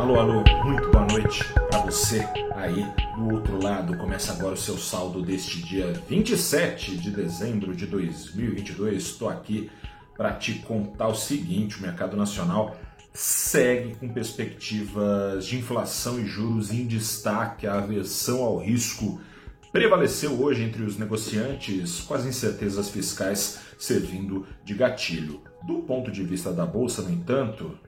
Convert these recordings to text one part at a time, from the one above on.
Alô, alô, muito boa noite para você aí do outro lado. Começa agora o seu saldo deste dia 27 de dezembro de 2022. Estou aqui para te contar o seguinte: o mercado nacional segue com perspectivas de inflação e juros em destaque. A aversão ao risco prevaleceu hoje entre os negociantes, com as incertezas fiscais servindo de gatilho. Do ponto de vista da bolsa, no entanto,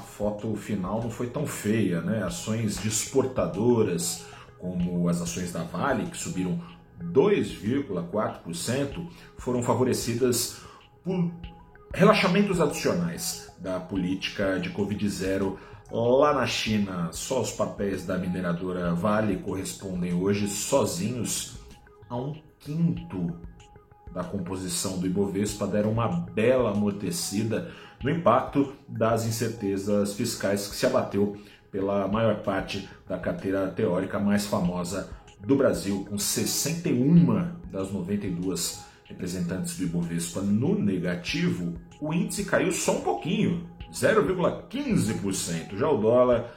a foto final não foi tão feia, né? Ações de exportadoras, como as ações da Vale, que subiram 2,4%, foram favorecidas por relaxamentos adicionais da política de Covid-0 lá na China. Só os papéis da mineradora Vale correspondem hoje sozinhos a um quinto da composição do Ibovespa, deram uma bela amortecida no impacto das incertezas fiscais que se abateu pela maior parte da carteira teórica mais famosa do Brasil, com 61 das 92 representantes do Ibovespa no negativo, o índice caiu só um pouquinho, 0,15%. Já o dólar,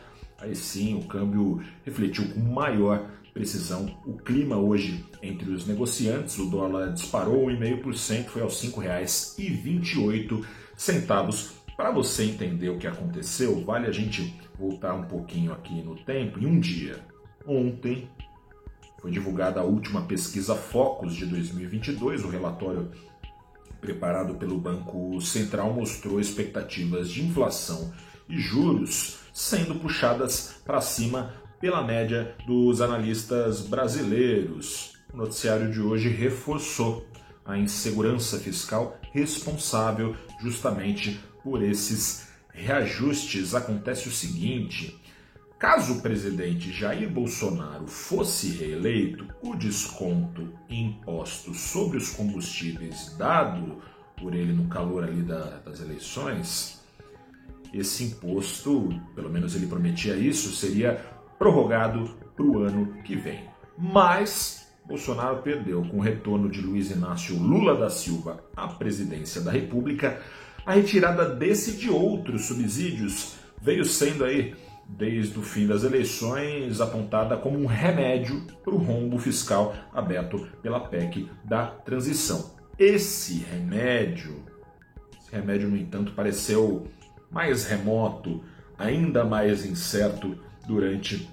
aí sim, o câmbio refletiu com maior precisão o clima hoje entre os negociantes. O dólar disparou 1,5%, foi aos R$ 5,28 centavos. Para você entender o que aconteceu, vale a gente voltar um pouquinho aqui no tempo. Em um dia, ontem, foi divulgada a última pesquisa Focus de 2022. O relatório preparado pelo Banco Central mostrou expectativas de inflação e juros sendo puxadas para cima pela média dos analistas brasileiros. O noticiário de hoje reforçou a insegurança fiscal responsável justamente por esses reajustes. Acontece o seguinte: caso o presidente Jair Bolsonaro fosse reeleito, o desconto imposto sobre os combustíveis dado por ele no calor ali da, das eleições, esse imposto, pelo menos ele prometia isso, seria prorrogado para o ano que vem. Mas Bolsonaro perdeu com o retorno de Luiz Inácio Lula da Silva à presidência da República. A retirada desse e de outros subsídios veio sendo aí, desde o fim das eleições, apontada como um remédio para o rombo fiscal aberto pela PEC da transição. Esse remédio, esse remédio, no entanto, pareceu mais remoto, ainda mais incerto durante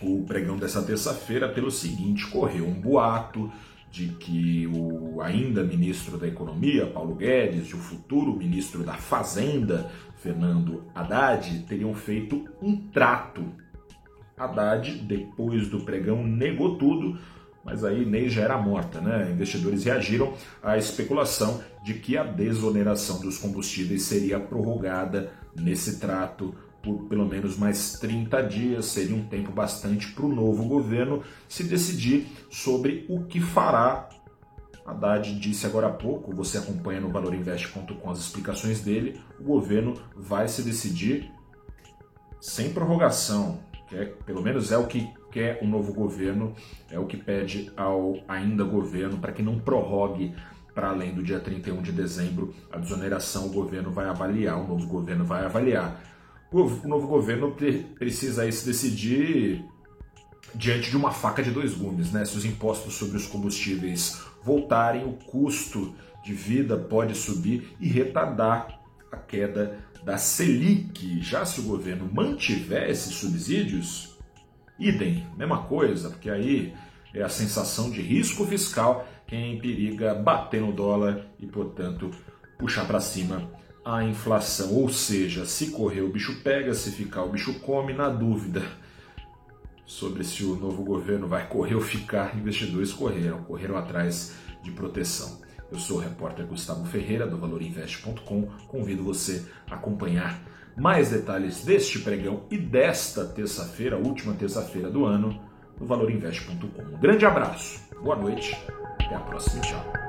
o pregão dessa terça-feira pelo seguinte: correu um boato de que o ainda ministro da Economia, Paulo Guedes, e o futuro ministro da Fazenda, Fernando Haddad, teriam feito um trato. Haddad, depois do pregão, negou tudo, mas aí Ney já era morta, né? Investidores reagiram à especulação de que a desoneração dos combustíveis seria prorrogada nesse trato por pelo menos mais 30 dias, seria um tempo bastante para o novo governo se decidir sobre o que fará. Haddad disse agora há pouco, você acompanha no valorinvest.com as explicações dele, o governo vai se decidir sem prorrogação, que é, pelo menos é o que quer o novo governo, é o que pede ao ainda governo para que não prorrogue para além do dia 31 de dezembro a desoneração, o governo vai avaliar, o novo governo vai avaliar o novo governo precisa se decidir diante de uma faca de dois gumes, né? Se os impostos sobre os combustíveis voltarem, o custo de vida pode subir e retardar a queda da Selic. Já se o governo mantiver esses subsídios, idem, mesma coisa, porque aí é a sensação de risco fiscal quem periga bater no dólar e, portanto, puxar para cima a inflação. Ou seja, se correr o bicho pega, se ficar o bicho come, na dúvida sobre se o novo governo vai correr ou ficar, investidores correram, correram atrás de proteção. Eu sou o repórter Gustavo Ferreira do valorinvest.com. Convido você a acompanhar mais detalhes deste pregão e desta terça-feira, última terça-feira do ano, no valorinvest.com. Um grande abraço, boa noite, até a próxima, tchau.